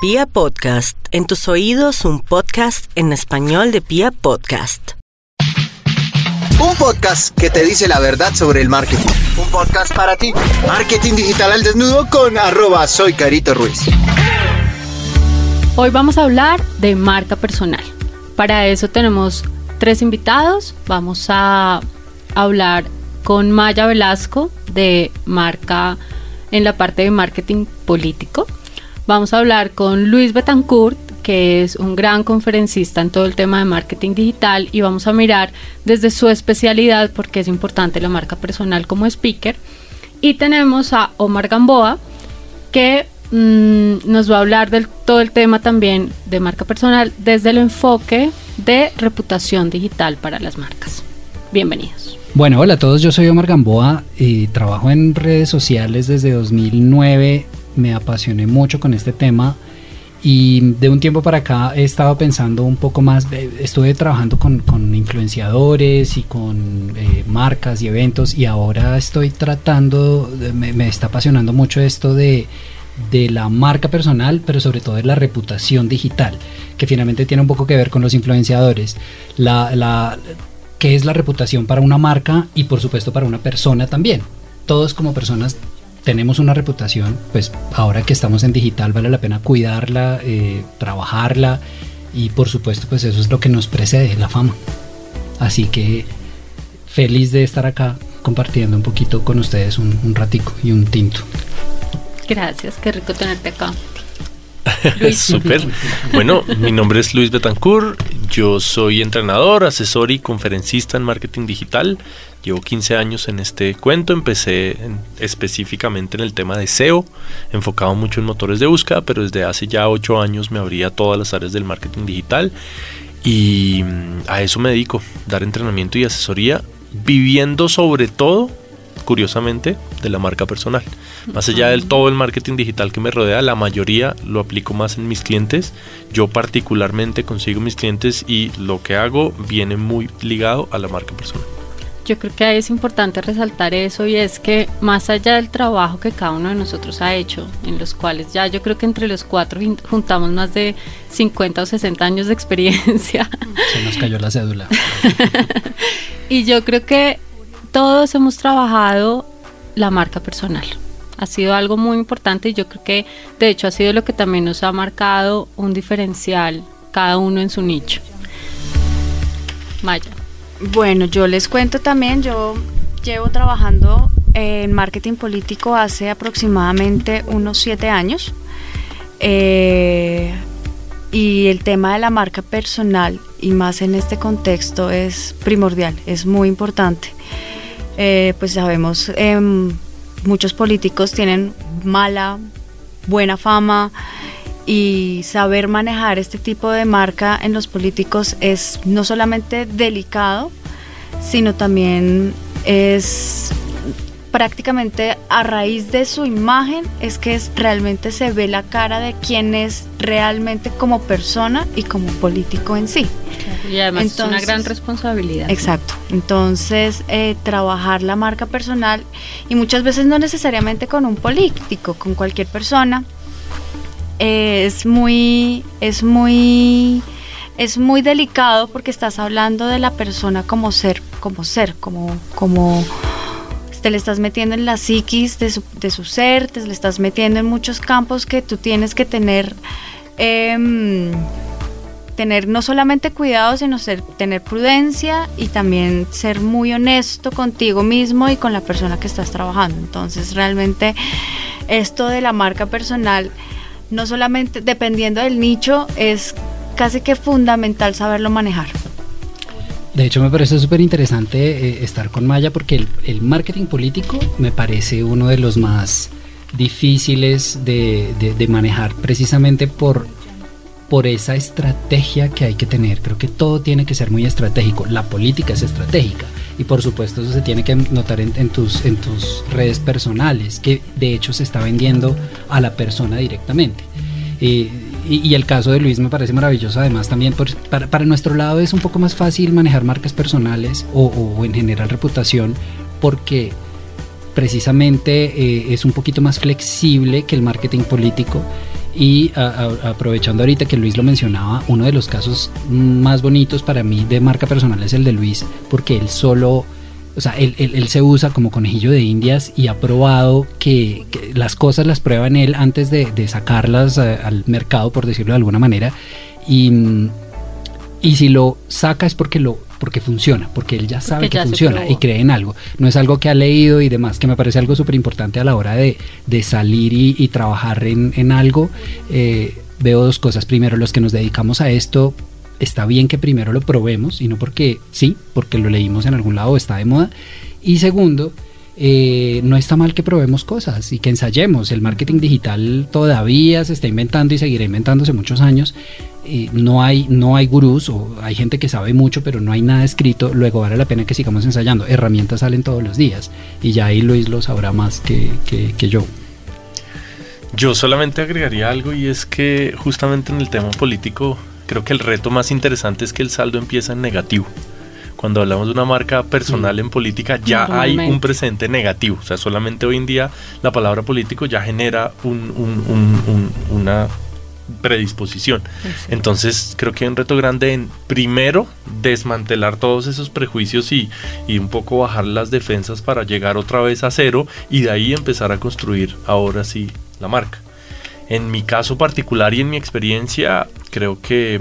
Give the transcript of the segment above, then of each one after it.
Pia Podcast, en tus oídos un podcast en español de Pia Podcast. Un podcast que te dice la verdad sobre el marketing. Un podcast para ti. Marketing digital al desnudo con arroba soy Carito Ruiz. Hoy vamos a hablar de marca personal. Para eso tenemos tres invitados. Vamos a hablar con Maya Velasco de marca en la parte de marketing político. Vamos a hablar con Luis Betancourt, que es un gran conferencista en todo el tema de marketing digital y vamos a mirar desde su especialidad porque es importante la marca personal como speaker. Y tenemos a Omar Gamboa, que mm, nos va a hablar de todo el tema también de marca personal desde el enfoque de reputación digital para las marcas. Bienvenidos. Bueno, hola a todos, yo soy Omar Gamboa y trabajo en redes sociales desde 2009 me apasioné mucho con este tema y de un tiempo para acá he estado pensando un poco más, eh, estuve trabajando con, influenciadores y con eh, marcas y eventos y ahora estoy tratando, me, está apasionando mucho esto de, de la marca personal, pero sobre todo de la reputación digital, que finalmente tiene un poco que ver con los influenciadores. La, la, ¿Qué es la reputación para una marca y por supuesto para una persona también? Todos como personas tenemos una reputación, pues ahora que estamos en digital vale la pena cuidarla, eh, trabajarla y por supuesto pues eso es lo que nos precede, la fama. Así que feliz de estar acá compartiendo un poquito con ustedes un, un ratico y un tinto. Gracias, qué rico tenerte acá. Súper. Bueno, mi nombre es Luis Betancourt, yo soy entrenador, asesor y conferencista en marketing digital. Llevo 15 años en este cuento, empecé específicamente en el tema de SEO, enfocado mucho en motores de búsqueda, pero desde hace ya 8 años me abría todas las áreas del marketing digital y mm, a eso me dedico, dar entrenamiento y asesoría, viviendo sobre todo, curiosamente, de la marca personal. Más allá del todo el marketing digital que me rodea, la mayoría lo aplico más en mis clientes. Yo particularmente consigo mis clientes y lo que hago viene muy ligado a la marca personal. Yo creo que ahí es importante resaltar eso y es que más allá del trabajo que cada uno de nosotros ha hecho, en los cuales ya yo creo que entre los cuatro juntamos más de 50 o 60 años de experiencia. Se nos cayó la cédula. y yo creo que todos hemos trabajado la marca personal. Ha sido algo muy importante y yo creo que de hecho ha sido lo que también nos ha marcado un diferencial cada uno en su nicho. Maya. Bueno, yo les cuento también, yo llevo trabajando en marketing político hace aproximadamente unos siete años. Eh, y el tema de la marca personal, y más en este contexto, es primordial, es muy importante. Eh, pues sabemos, em, muchos políticos tienen mala, buena fama, y saber manejar este tipo de marca en los políticos es no solamente delicado, sino también es prácticamente a raíz de su imagen es que realmente se ve la cara de quién es realmente como persona y como político en sí. Y además es una gran responsabilidad. Exacto. Entonces, eh, trabajar la marca personal y muchas veces no necesariamente con un político, con cualquier persona, es muy, es muy, es muy delicado porque estás hablando de la persona como ser, como ser, como, como te le estás metiendo en la psiquis de su, de su ser, te le estás metiendo en muchos campos que tú tienes que tener, em, tener no solamente cuidado, sino ser, tener prudencia y también ser muy honesto contigo mismo y con la persona que estás trabajando. Entonces realmente esto de la marca personal no solamente dependiendo del nicho, es casi que fundamental saberlo manejar. De hecho, me parece súper interesante eh, estar con Maya porque el, marketing político me parece uno de los más difíciles de, manejar precisamente por por esa estrategia que hay que tener. Creo que todo tiene que ser muy estratégico. La política es estratégica y por supuesto eso se tiene que notar en, tus, en tus redes personales, que de hecho se está vendiendo a la persona directamente. Eh, y, el caso de Luis me parece maravilloso además también para, para, nuestro lado es un poco más fácil manejar marcas personales o, o en general reputación porque precisamente eh, es un poquito más flexible que el marketing político Y aprovechando ahorita que Luis lo mencionaba, uno de los casos más bonitos para mí de marca personal es el de Luis, porque él solo o sea, él, se usa como conejillo de indias y ha probado que, las cosas las prueba en él antes de, sacarlas eh, al mercado, por decirlo de alguna manera. Y, y si lo saca es porque lo porque funciona, porque él ya sabe que funciona y cree en algo. No es algo que ha leído y demás, que me parece algo súper importante a la hora de, salir y, trabajar en, algo. Eh, veo dos cosas. Primero, los que nos dedicamos a esto, está bien que primero lo probemos y no porque sí, porque lo leímos en algún lado, está de moda. Y segundo, eh, no está mal que probemos cosas y que ensayemos. El marketing digital todavía se está inventando y seguirá inventándose muchos años. Eh, no, hay, no hay gurús o hay gente que sabe mucho, pero no hay nada escrito. Luego vale la pena que sigamos ensayando. Herramientas salen todos los días y ya ahí Luis lo sabrá más que, que yo. Yo solamente agregaría algo y es que justamente en el tema político Creo que el reto más interesante es que el saldo empieza en negativo. Cuando hablamos de una marca personal mm. en política, ya hay un presente negativo. O sea, solamente hoy en día la palabra político ya genera una predisposición. Entonces creo que hay un reto grande en primero desmantelar todos esos prejuicios y, y, un poco bajar las defensas para llegar otra vez a cero y de ahí empezar a construir ahora sí la marca. En mi caso particular y en mi experiencia, creo que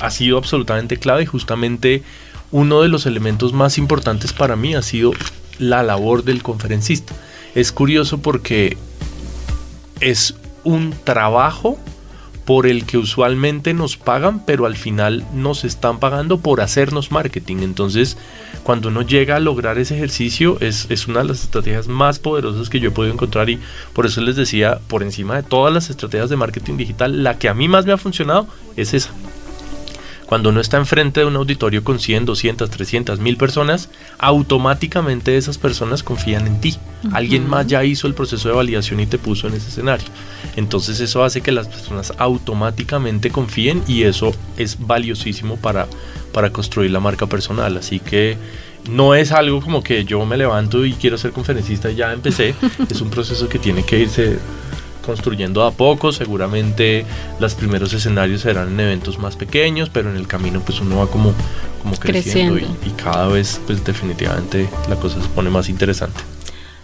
ha sido absolutamente clave y justamente uno de los elementos más importantes para mí ha sido la labor del conferencista. Es curioso porque es un trabajo por el que usualmente nos pagan, pero al final nos están pagando por hacernos marketing. Entonces, cuando uno llega a lograr ese ejercicio, es, es, una de las estrategias más poderosas que yo he podido encontrar y por eso les decía, por encima de todas las estrategias de marketing digital, la que a mí más me ha funcionado es esa. Cuando uno está enfrente de un auditorio con 100, 200, 300, 1000 personas, automáticamente esas personas confían en ti. Alguien más ya hizo el proceso de validación y te puso en ese escenario. Entonces eso hace que las personas automáticamente confíen y eso es valiosísimo para, para construir la marca personal. Así que no es algo como que yo me levanto y quiero ser conferencista y ya empecé. es un proceso que tiene que irse construyendo a poco, seguramente los primeros escenarios serán en eventos más pequeños, pero en el camino pues uno va como, como creciendo, Y, cada vez pues definitivamente la cosa se pone más interesante.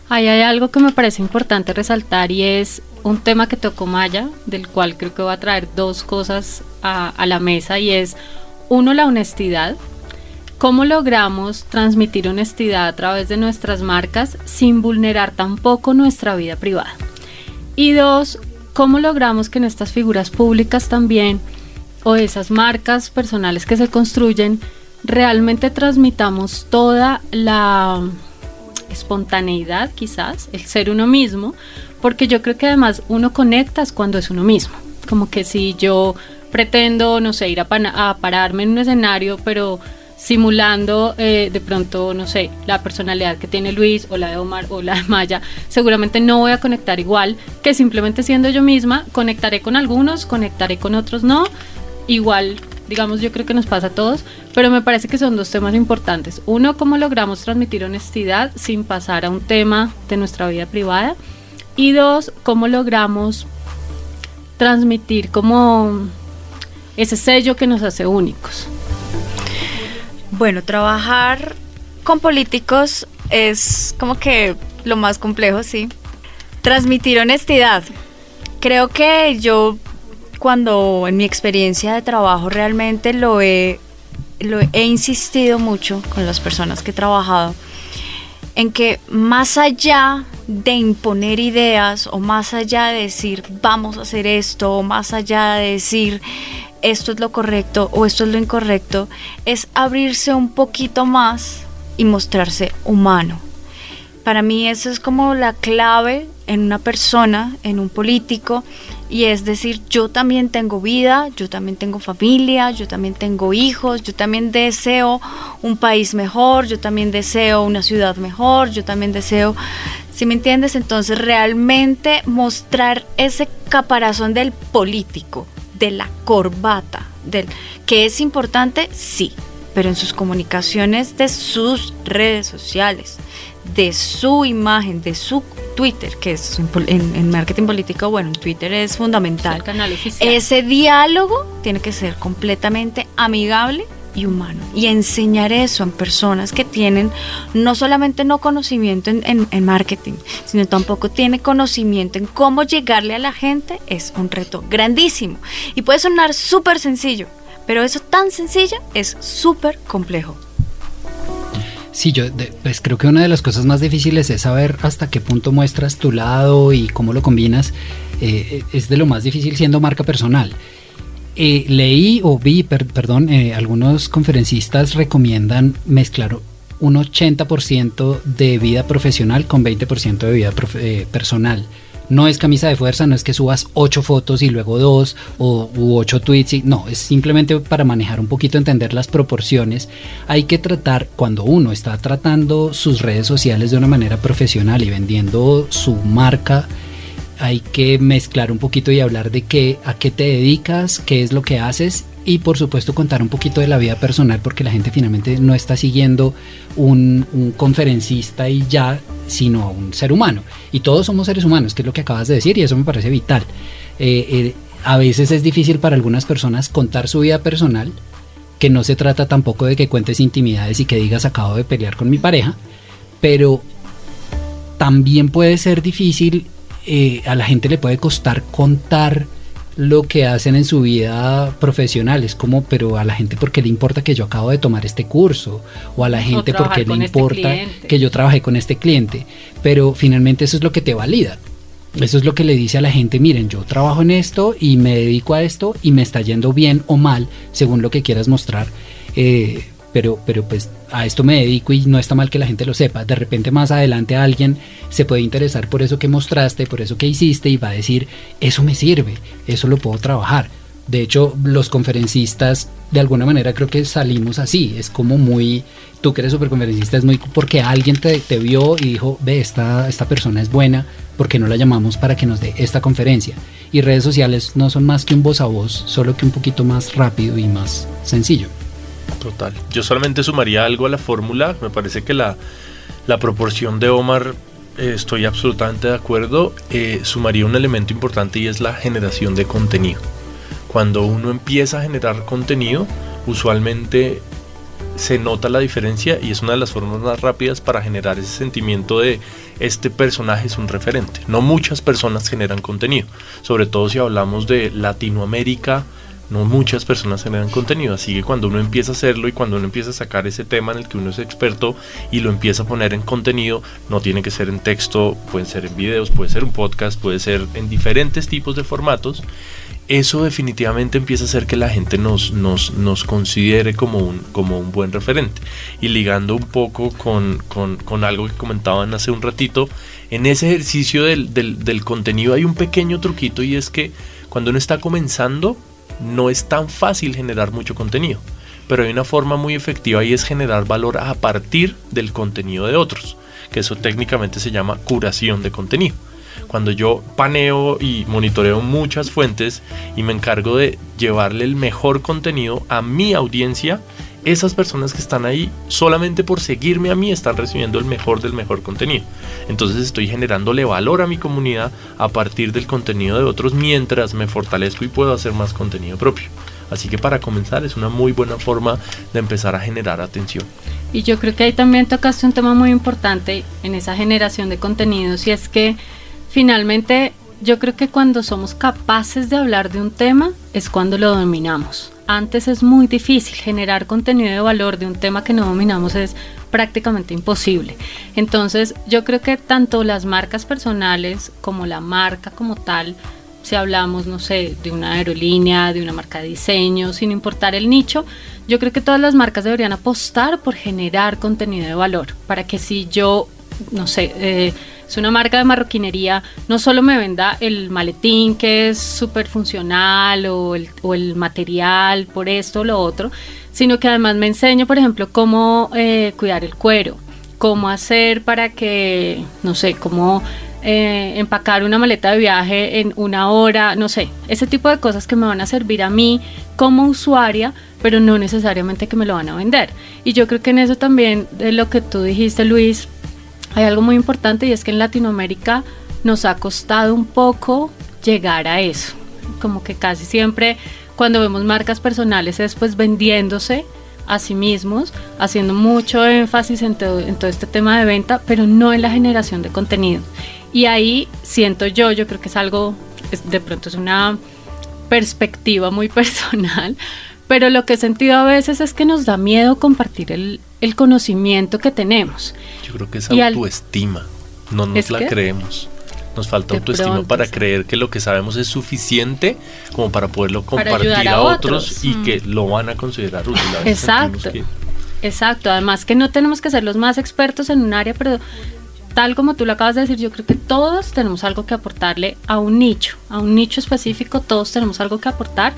Ahí hay algo que me parece importante resaltar y es un tema que tocó Maya, del cual creo que va a traer dos cosas a, a la mesa y es uno la honestidad, ¿Cómo logramos transmitir honestidad a través de nuestras marcas sin vulnerar tampoco nuestra vida privada? Y dos, ¿cómo logramos que en estas figuras públicas también, o esas marcas personales que se construyen, realmente transmitamos toda la espontaneidad quizás, el ser uno mismo, porque yo creo que además uno conectas cuando es uno mismo. Como que si yo pretendo, no sé, ir a, pararme en un escenario, pero simulando eh, de pronto, no sé, la personalidad que tiene Luis o la de Omar o la de Maya, seguramente no voy a conectar igual que simplemente siendo yo misma, conectaré con algunos, conectaré con otros no, igual, digamos, yo creo que nos pasa a todos, pero me parece que son dos temas importantes. Uno, cómo logramos transmitir honestidad sin pasar a un tema de nuestra vida privada. Y dos, cómo logramos transmitir como ese sello que nos hace únicos. Bueno, trabajar con políticos es como que lo más complejo, sí. Transmitir honestidad. Creo que yo cuando en mi experiencia de trabajo realmente lo he, lo he insistido mucho con las personas que he trabajado en que más allá de imponer ideas o más allá de decir vamos a hacer esto o más allá de decir esto es lo correcto o esto es lo incorrecto, es abrirse un poquito más y mostrarse humano. Para mí eso es como la clave en una persona, en un político, y es decir, yo también tengo vida, yo también tengo familia, yo también tengo hijos, yo también deseo un país mejor, yo también deseo una ciudad mejor, yo también deseo, si me entiendes, entonces realmente mostrar ese caparazón del político, de la corbata, del que es importante, sí, pero en sus comunicaciones de sus redes sociales, de su imagen, de su Twitter, que es en, marketing político, bueno, en Twitter es fundamental. Ese diálogo tiene que ser completamente amigable y humano. Y enseñar eso a personas que tienen no solamente no conocimiento en, marketing, sino tampoco tiene conocimiento en cómo llegarle a la gente es un reto grandísimo. Y puede sonar súper sencillo, pero eso tan sencillo es súper complejo. Sí, yo pues creo que una de las cosas más difíciles es saber hasta qué punto muestras tu lado y cómo lo combinas. Eh, es de lo más difícil siendo marca personal. Eh, leí o vi, perdón, eh, algunos conferencistas recomiendan mezclar un 80% de vida profesional con 20% de vida personal no es camisa de fuerza, no es que subas ocho fotos y luego dos o u ocho tweets, no, es simplemente para manejar un poquito, entender las proporciones. Hay que tratar, cuando uno está tratando sus redes sociales de una manera profesional y vendiendo su marca, hay que mezclar un poquito y hablar de qué, a qué te dedicas, qué es lo que haces y por supuesto contar un poquito de la vida personal porque la gente finalmente no está siguiendo un, conferencista y ya, sino a un ser humano. Y todos somos seres humanos, que es lo que acabas de decir y eso me parece vital. Eh, eh, a veces es difícil para algunas personas contar su vida personal, que no se trata tampoco de que cuentes intimidades y que digas acabo de pelear con mi pareja, pero también puede ser difícil, eh, a la gente le puede costar contar lo que hacen en su vida profesional. Es como, pero a la gente porque le importa que yo acabo de tomar este curso, o a la gente porque le este importa que yo trabajé con este cliente. Pero finalmente eso es lo que te valida. Eso es lo que le dice a la gente, miren, yo trabajo en esto y me dedico a esto y me está yendo bien o mal, según lo que quieras mostrar. Eh, pero, pero pues a esto me dedico y no está mal que la gente lo sepa. De repente más adelante alguien se puede interesar por eso que mostraste, por eso que hiciste y va a decir, eso me sirve, eso lo puedo trabajar. De hecho, los conferencistas, de alguna manera creo que salimos así. Es como muy, tú que eres super conferencista, es muy porque alguien te, te vio y dijo, ve, esta, esta persona es buena, porque no la llamamos para que nos dé esta conferencia? Y redes sociales no son más que un voz a voz, solo que un poquito más rápido y más sencillo. Total. Yo solamente sumaría algo a la fórmula. Me parece que la, proporción de Omar, eh, estoy absolutamente de acuerdo, eh, sumaría un elemento importante y es la generación de contenido. Cuando uno empieza a generar contenido, usualmente se nota la diferencia y es una de las formas más rápidas para generar ese sentimiento de este personaje es un referente. No muchas personas generan contenido, sobre todo si hablamos de Latinoamérica, muchas personas generan contenido, así que cuando uno empieza a hacerlo y cuando uno empieza a sacar ese tema en el que uno es experto y lo empieza a poner en contenido, no tiene que ser en texto, puede ser en videos, puede ser un podcast, puede ser en diferentes tipos de formatos, eso definitivamente empieza a hacer que la gente nos, nos, nos considere como un, como un buen referente. Y ligando un poco con, con, con algo que comentaban hace un ratito, en ese ejercicio del, del, del contenido hay un pequeño truquito y es que cuando uno está comenzando, no es tan fácil generar mucho contenido, pero hay una forma muy efectiva y es generar valor a partir del contenido de otros, que eso técnicamente se llama curación de contenido. Cuando yo paneo y monitoreo muchas fuentes y me encargo de llevarle el mejor contenido a mi audiencia, esas personas que están ahí solamente por seguirme a mí están recibiendo el mejor del mejor contenido. Entonces estoy generándole valor a mi comunidad a partir del contenido de otros mientras me fortalezco y puedo hacer más contenido propio. Así que para comenzar es una muy buena forma de empezar a generar atención. Y yo creo que ahí también tocaste un tema muy importante en esa generación de contenidos y es que finalmente yo creo que cuando somos capaces de hablar de un tema es cuando lo dominamos. Antes es muy difícil generar contenido de valor de un tema que no dominamos es prácticamente imposible. Entonces yo creo que tanto las marcas personales como la marca como tal, si hablamos, no sé, de una aerolínea, de una marca de diseño, sin importar el nicho, yo creo que todas las marcas deberían apostar por generar contenido de valor, para que si yo, no sé, eh, es una marca de marroquinería, no solo me venda el maletín que es súper funcional o el, material por esto o lo otro, sino que además me enseño, por ejemplo, cómo eh, cuidar el cuero, cómo hacer para que, no sé, cómo eh, empacar una maleta de viaje en una hora, no sé, ese tipo de cosas que me van a servir a mí como usuaria, pero no necesariamente que me lo van a vender. Y yo creo que en eso también, de lo que tú dijiste, Luis, hay algo muy importante y es que en Latinoamérica nos ha costado un poco llegar a eso. Como que casi siempre cuando vemos marcas personales es pues vendiéndose a sí mismos, haciendo mucho énfasis en todo, este tema de venta, pero no en la generación de contenido. Y ahí siento yo, yo creo que es algo, de pronto es una perspectiva muy personal, pero lo que he sentido a veces es que nos da miedo compartir el, el conocimiento que tenemos. Yo creo que es autoestima, no nos la creemos. Nos falta autoestima para creer que lo que sabemos es suficiente como para poderlo compartir a, otros, y que mm. lo van a considerar útil. Exacto. Exacto. Además que no tenemos que ser los más expertos en un área, pero tal como tú lo acabas de decir, yo creo que todos tenemos algo que aportarle a un nicho, a un nicho específico, todos tenemos algo que aportar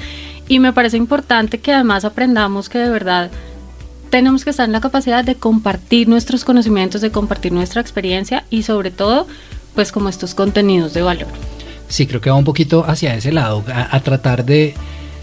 y me parece importante que además aprendamos que de verdad tenemos que estar en la capacidad de compartir nuestros conocimientos, de compartir nuestra experiencia y sobre todo pues como estos contenidos de valor. Sí, creo que va un poquito hacia ese lado, a, tratar de,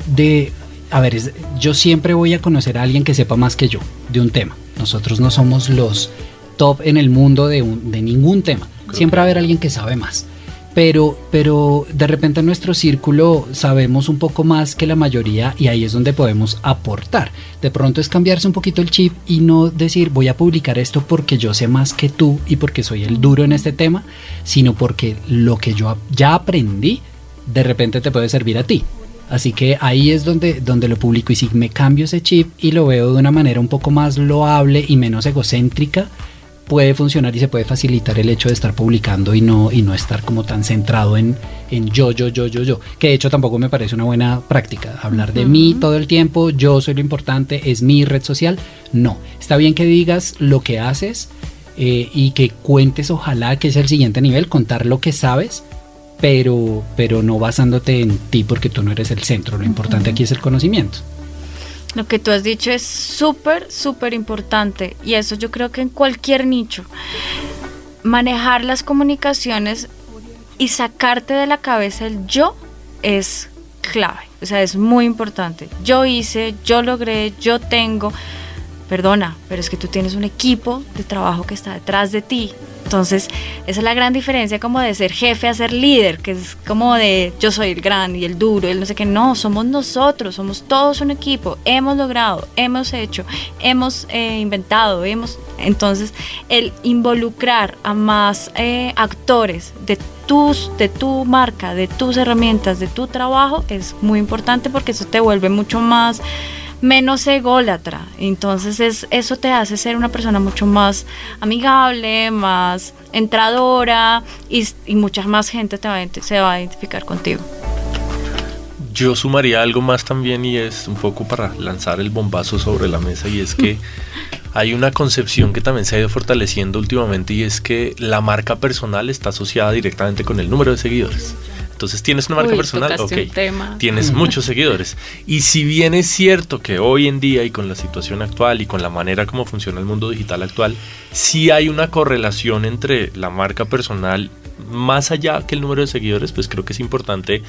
de, a ver, yo siempre voy a conocer a alguien que sepa más que yo de un tema. Nosotros no somos los top en el mundo de, de ningún tema. Siempre va a haber alguien que sabe más pero, pero de repente en nuestro círculo sabemos un poco más que la mayoría y ahí es donde podemos aportar. De pronto es cambiarse un poquito el chip y no decir voy a publicar esto porque yo sé más que tú y porque soy el duro en este tema, sino porque lo que yo ya aprendí de repente te puede servir a ti. Así que ahí es donde, donde lo publico y si me cambio ese chip y lo veo de una manera un poco más loable y menos egocéntrica, puede funcionar y se puede facilitar el hecho de estar publicando y no, y no estar como tan centrado en, en yo, yo, yo, yo, yo. Que de hecho tampoco me parece una buena práctica. Hablar de mí todo el tiempo, yo soy lo importante, es mi red social. No. Está bien que digas lo que haces eh, y que cuentes, ojalá que es el siguiente nivel, contar lo que sabes. Pero, pero no basándote en ti porque tú no eres el centro. Lo importante aquí es el conocimiento. Lo que tú has dicho es súper, súper importante y eso yo creo que en cualquier nicho. Manejar las comunicaciones y sacarte de la cabeza el yo es clave, o sea, es muy importante. Yo hice, yo logré, yo tengo, perdona, pero es que tú tienes un equipo de trabajo que está detrás de ti, entonces, esa es la gran diferencia como de ser jefe a ser líder, que es como de yo soy el gran y el duro, el no sé qué. No, somos nosotros, somos todos un equipo. Hemos logrado, hemos hecho, hemos eh, inventado, hemos... Entonces, el involucrar a más eh, actores de tus, de tu marca, de tus herramientas, de tu trabajo, es muy importante porque eso te vuelve mucho más menos ególatra. Entonces es, eso te hace ser una persona mucho más amigable, más entradora y, mucha más gente te va se va a identificar contigo. Yo sumaría algo más también y es un poco para lanzar el bombazo sobre la mesa y es que hay una concepción que también se ha ido fortaleciendo últimamente y es que la marca personal está asociada directamente con el número de seguidores. Entonces tienes una marca personal, ok. Tienes muchos seguidores. Y si bien es cierto que hoy en día y con la situación actual y con la manera como funciona el mundo digital actual, sí hay una correlación entre la marca personal más allá que el número de seguidores, pues creo que es importante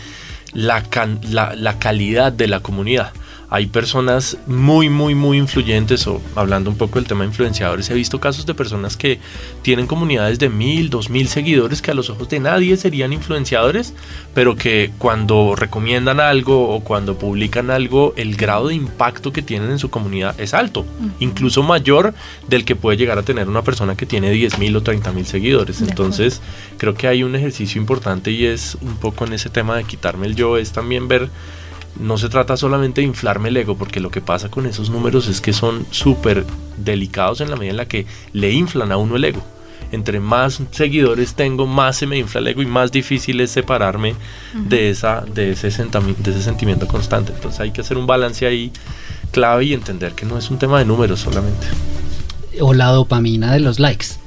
la, la, la calidad de la comunidad hay personas muy, muy, muy influyentes, o hablando un poco del tema de influenciadores, he visto casos de personas que tienen comunidades de mil, dos mil seguidores que a los ojos de nadie serían influenciadores, pero que cuando recomiendan algo o cuando publican algo, el grado de impacto que tienen en su comunidad es alto, incluso mayor del que puede llegar a tener una persona que tiene 10 mil o 30 mil seguidores. Entonces, creo que hay un ejercicio importante y es un poco en ese tema de quitarme el yo, es también ver no se trata solamente de inflarme el ego, porque lo que pasa con esos números es que son súper delicados en la medida en la que le inflan a uno el ego. Entre más seguidores tengo, más se me infla el ego y más difícil es separarme de, esa, de, ese de ese sentimiento constante. Entonces hay que hacer un balance ahí clave y entender que no es un tema de números solamente. O la dopamina de los likes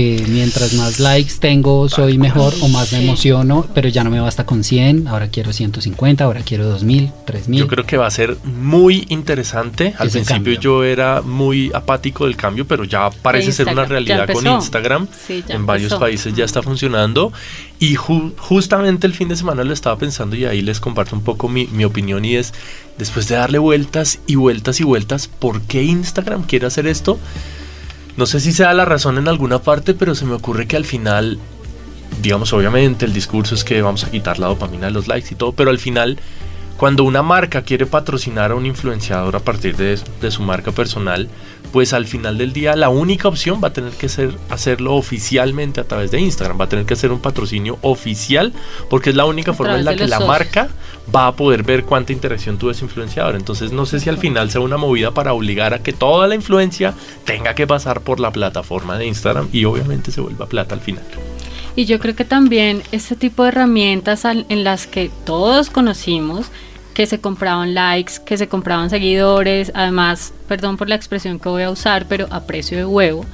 que mientras más likes tengo soy mejor o más me emociono, pero ya no me basta con 100, ahora quiero 150, ahora quiero 2000, 3000. Yo creo que va a ser muy interesante. Al principio yo era muy apático del cambio, pero ya parece ser una realidad con Instagram. en varios países ya está funcionando. Y justamente el fin de semana lo estaba pensando y ahí les comparto un poco mi, mi opinión y es, después de darle vueltas y vueltas y vueltas, ¿por qué Instagram quiere hacer esto? No sé si sea la razón en alguna parte, pero se me ocurre que al final, digamos, obviamente el discurso es que vamos a quitar la dopamina de los likes y todo, pero al final, cuando una marca quiere patrocinar a un influenciador a partir de, de su marca personal, pues al final del día la única opción va a tener que ser hacerlo oficialmente a través de Instagram, va a tener que ser un patrocinio oficial porque es la única forma en la que la marca va a poder ver cuánta interacción tuvo ese influenciador. Entonces no sé si al final sea una movida para obligar a que toda la influencia tenga que pasar por la plataforma de Instagram y obviamente se vuelva plata al final. Y yo creo que también este tipo de herramientas en las que todos conocimos, que se compraban likes, que se compraban seguidores, además, perdón por la expresión que voy a usar, pero a precio de huevo.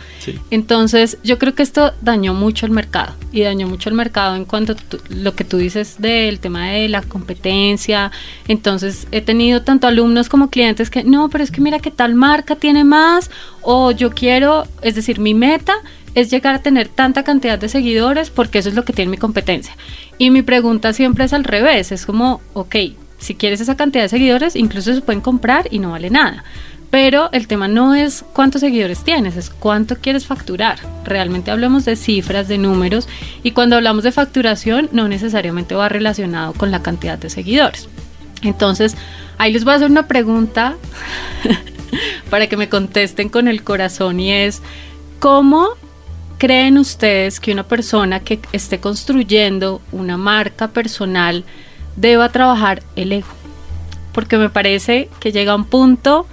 Entonces, yo creo que esto dañó mucho el mercado y dañó mucho el mercado en cuanto a lo que tú dices del tema de la competencia. Entonces, he tenido tanto alumnos como clientes que, no, pero es que mira que tal marca tiene más o yo quiero, es decir, mi meta es llegar a tener tanta cantidad de seguidores porque eso es lo que tiene mi competencia. Y mi pregunta siempre es al revés, es como, ok, si quieres esa cantidad de seguidores, incluso se pueden comprar y no vale nada. Pero el tema no es cuántos seguidores tienes, es cuánto quieres facturar. Realmente hablamos de cifras, de números, y cuando hablamos de facturación no necesariamente va relacionado con la cantidad de seguidores. Entonces, ahí les voy a hacer una pregunta para que me contesten con el corazón y es, ¿cómo creen ustedes que una persona que esté construyendo una marca personal deba trabajar el ego. Porque me parece que llega un punto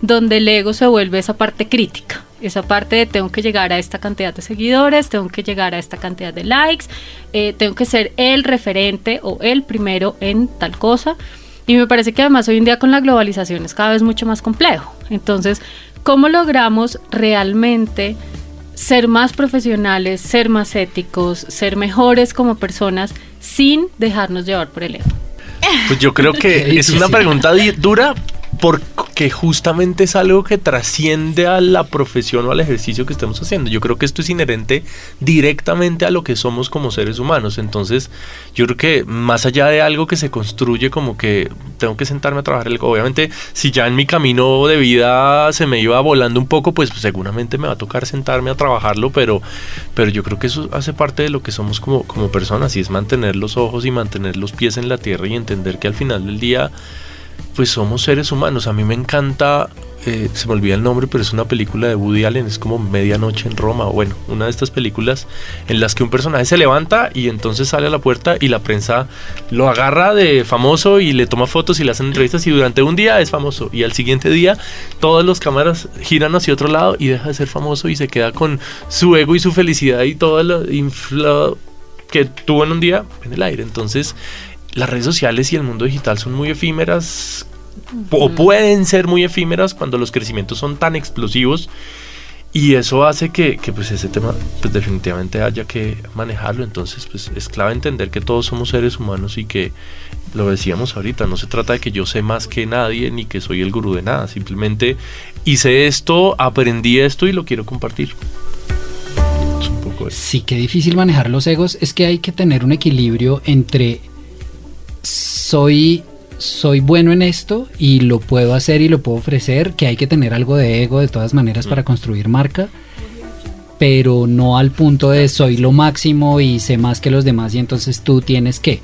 donde el ego se vuelve esa parte crítica. Esa parte de tengo que llegar a esta cantidad de seguidores, tengo que llegar a esta cantidad de likes, eh, tengo que ser el referente o el primero en tal cosa. Y me parece que además hoy en día con la globalización es cada vez mucho más complejo. Entonces, ¿cómo logramos realmente ser más profesionales, ser más éticos, ser mejores como personas sin dejarnos llevar por el ego? Pues yo creo que es una pregunta dura porque justamente es algo que trasciende a la profesión o al ejercicio que estemos haciendo. Yo creo que esto es inherente directamente a lo que somos como seres humanos. Entonces, yo creo que más allá de algo que se construye como que tengo que sentarme a trabajar, obviamente, si ya en mi camino de vida se me iba volando un poco, pues seguramente me va a tocar sentarme a trabajarlo, pero, pero yo creo que eso hace parte de lo que somos como, como personas y es mantener los ojos y mantener los pies en la tierra y entender que al final del día pues somos seres humanos. A mí me encanta, eh, se me olvida el nombre, pero es una película de Woody Allen, es como Medianoche en Roma, bueno, una de estas películas en las que un personaje se levanta y entonces sale a la puerta y la prensa lo agarra de famoso y le toma fotos y le hacen entrevistas y durante un día es famoso y al siguiente día todas las cámaras giran hacia otro lado y deja de ser famoso y se queda con su ego y su felicidad y todo lo inflado que tuvo en un día en el aire. Entonces, las redes sociales y el mundo digital son muy efímeras o pueden ser muy efímeras cuando los crecimientos son tan explosivos y eso hace que, pues ese tema pues definitivamente haya que manejarlo. Entonces pues es clave entender que todos somos seres humanos y que lo decíamos ahorita no se trata de que yo sé más que nadie ni que soy el gurú de nada. Simplemente hice esto aprendí esto y lo quiero compartir. Sí, qué difícil manejar los egos. Es que hay que tener un equilibrio entre soy soy bueno en esto y lo puedo hacer y lo puedo ofrecer, que hay que tener algo de ego de todas maneras para mm. construir marca, pero no al punto de soy lo máximo y sé más que los demás y entonces tú tienes que,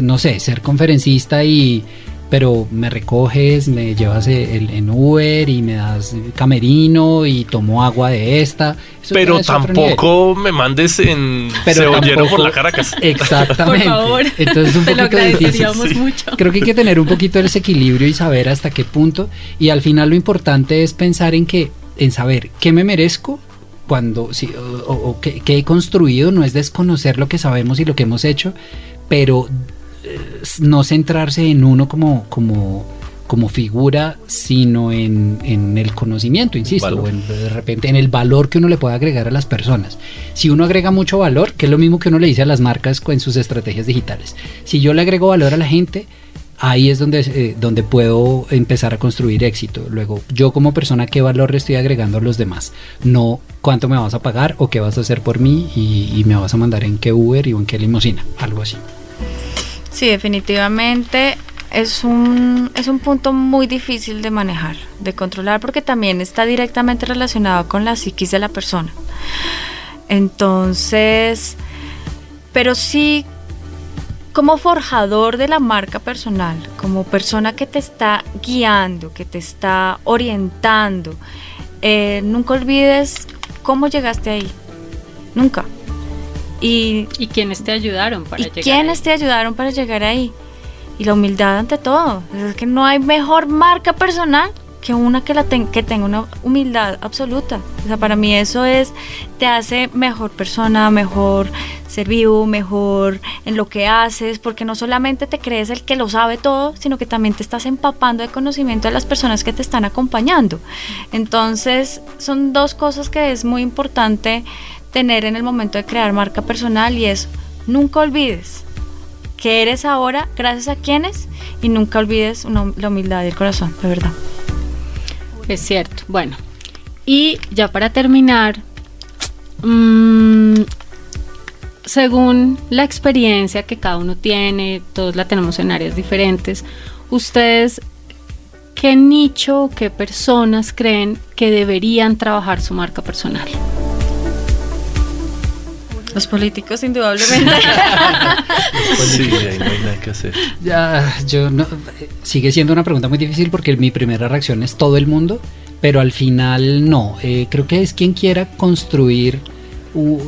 no sé, ser conferencista y pero me recoges, me llevas el, en Uber y me das camerino y tomo agua de esta. pero tampoco me mandes en pero por la Caracas. Exactamente. Por favor. Entonces un poquito difícil. Mucho. Creo que hay que tener un poquito ese equilibrio y saber hasta qué punto. Y al final lo importante es pensar en que, en saber qué me merezco cuando, si, o, qué he construido, no es desconocer lo que sabemos y lo que hemos hecho, pero no centrarse en uno como, como, como figura, sino en, en el conocimiento, insisto, o en, de repente en el valor que uno le puede agregar a las personas. Si uno agrega mucho valor, que es lo mismo que uno le dice a las marcas en sus estrategias digitales, si yo le agrego valor a la gente, ahí es donde, eh, donde puedo empezar a construir éxito. Luego, yo como persona, ¿qué valor le estoy agregando a los demás? No cuánto me vas a pagar o qué vas a hacer por mí y, y me vas a mandar en qué Uber y o en qué limusina, algo así. Sí, definitivamente es un, es un punto muy difícil de manejar, de controlar, porque también está directamente relacionado con la psiquis de la persona. Entonces, pero sí, como forjador de la marca personal, como persona que te está guiando, que te está orientando, eh, nunca olvides cómo llegaste ahí. Nunca. Y, ¿Y quiénes te ayudaron para ¿y llegar quiénes te ayudaron para llegar ahí? y la humildad ante todo. Es que no hay mejor marca personal que una que, la que tenga una humildad absoluta. O sea, para mí eso es, te hace mejor persona, mejor ser vivo, mejor en lo que haces, porque no solamente te crees el que lo sabe todo, sino que también te estás empapando de conocimiento de las personas que te están acompañando. Entonces, son dos cosas que es muy importante tener en el momento de crear marca personal y es, nunca olvides que eres ahora, gracias a quienes, y nunca olvides la humildad del corazón, de verdad. Es cierto. Bueno, y ya para terminar, mmm, según la experiencia que cada uno tiene, todos la tenemos en áreas diferentes, ustedes, ¿qué nicho, qué personas creen que deberían trabajar su marca personal? Los políticos, indudablemente. sí, ahí no hay nada que hacer. Ya, yo no, sigue siendo una pregunta muy difícil porque mi primera reacción es todo el mundo, pero al final no. Eh, creo que es quien quiera construir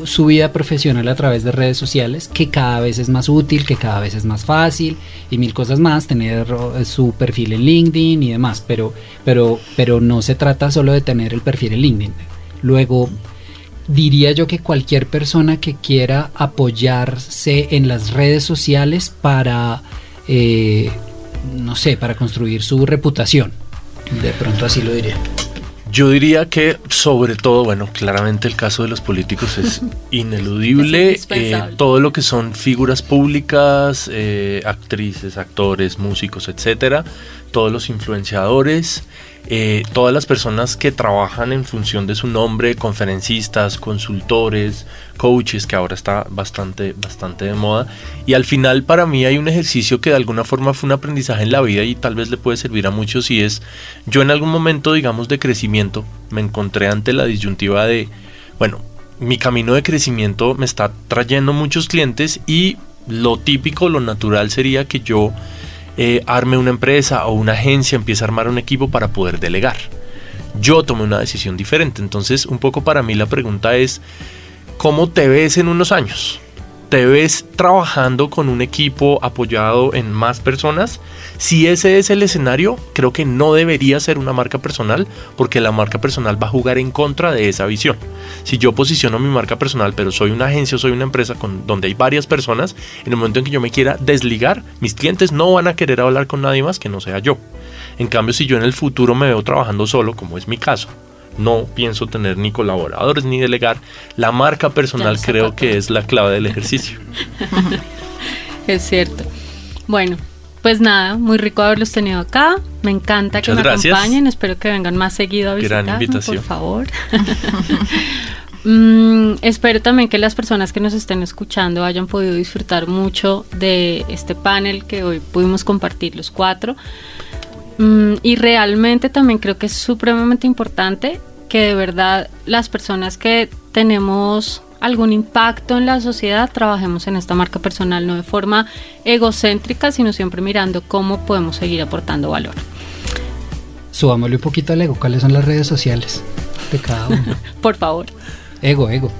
su vida profesional a través de redes sociales, que cada vez es más útil, que cada vez es más fácil y mil cosas más, tener su perfil en LinkedIn y demás, pero, pero, pero no se trata solo de tener el perfil en LinkedIn. Luego, diría yo que cualquier persona que quiera apoyarse en las redes sociales para, eh, no sé, para construir su reputación. De pronto así lo diría. Yo diría que sobre todo, bueno, claramente el caso de los políticos es ineludible. Eh, todo lo que son figuras públicas, eh, actrices, actores, músicos, etcétera, todos los influenciadores, eh, todas las personas que trabajan en función de su nombre, conferencistas, consultores, coaches, que ahora está bastante, bastante de moda. Y al final para mí hay un ejercicio que de alguna forma fue un aprendizaje en la vida y tal vez le puede servir a muchos y es, yo en algún momento, digamos, de crecimiento, me encontré ante la disyuntiva de, bueno, mi camino de crecimiento me está trayendo muchos clientes y lo típico, lo natural sería que yo eh, arme una empresa o una agencia, empiece a armar un equipo para poder delegar. Yo tomé una decisión diferente. Entonces, un poco para mí la pregunta es, ¿cómo te ves en unos años? ¿Te ves trabajando con un equipo apoyado en más personas? Si ese es el escenario, creo que no debería ser una marca personal porque la marca personal va a jugar en contra de esa visión. Si yo posiciono mi marca personal, pero soy una agencia o soy una empresa con, donde hay varias personas, en el momento en que yo me quiera desligar, mis clientes no van a querer hablar con nadie más que no sea yo. En cambio, si yo en el futuro me veo trabajando solo, como es mi caso, no pienso tener ni colaboradores ni delegar. La marca personal creo que es la clave del ejercicio. es cierto. Bueno, pues nada, muy rico haberlos tenido acá. Me encanta que me acompañen. Espero que vengan más seguido a visitarnos, por favor. Mm, espero también que las personas que nos estén escuchando hayan podido disfrutar mucho de este panel que hoy pudimos compartir los cuatro. Mm, y realmente también creo que es supremamente importante que de verdad las personas que tenemos algún impacto en la sociedad trabajemos en esta marca personal, no de forma egocéntrica, sino siempre mirando cómo podemos seguir aportando valor. Subámosle un poquito al ego, ¿cuáles son las redes sociales de cada uno? Por favor. Ego, ego.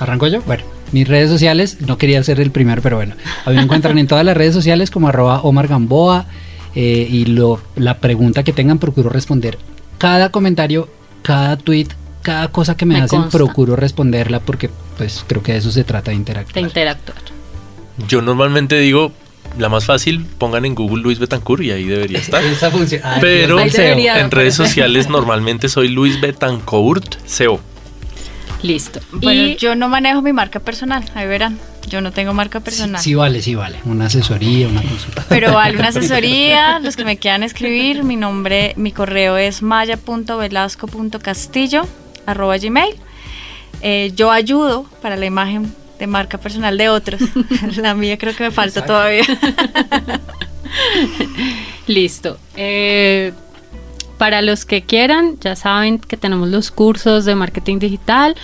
¿Arranco yo? Bueno, mis redes sociales, no quería ser el primero, pero bueno, a mí me encuentran en todas las redes sociales como arroba Omar Gamboa, eh, y lo, la pregunta que tengan procuro responder. Cada comentario, cada tweet, cada cosa que me, hacen procuro responderla porque pues creo que de eso se trata de interactuar. De interactuar. Yo normalmente digo, la más fácil, pongan en Google Luis Betancourt y ahí debería estar. Esa función. Ah, Pero debería en redes sociales normalmente soy Luis Betancourt CO. Listo. Bueno, y yo no manejo mi marca personal, ahí verán. Yo no tengo marca sí, personal. sí vale, sí vale. Una asesoría, una consulta. Pero vale una asesoría, los que me quieran escribir, mi nombre, mi correo es maya.velasco.castillo arroba gmail. Eh, yo ayudo para la imagen de marca personal de otros. la mía creo que me falta Exacto. todavía. Listo. Eh, para los que quieran, ya saben que tenemos los cursos de marketing digital.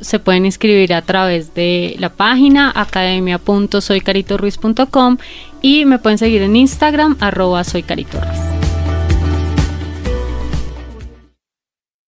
Se pueden inscribir a través de la página academia.soycaritorruiz.com y me pueden seguir en Instagram, arroba.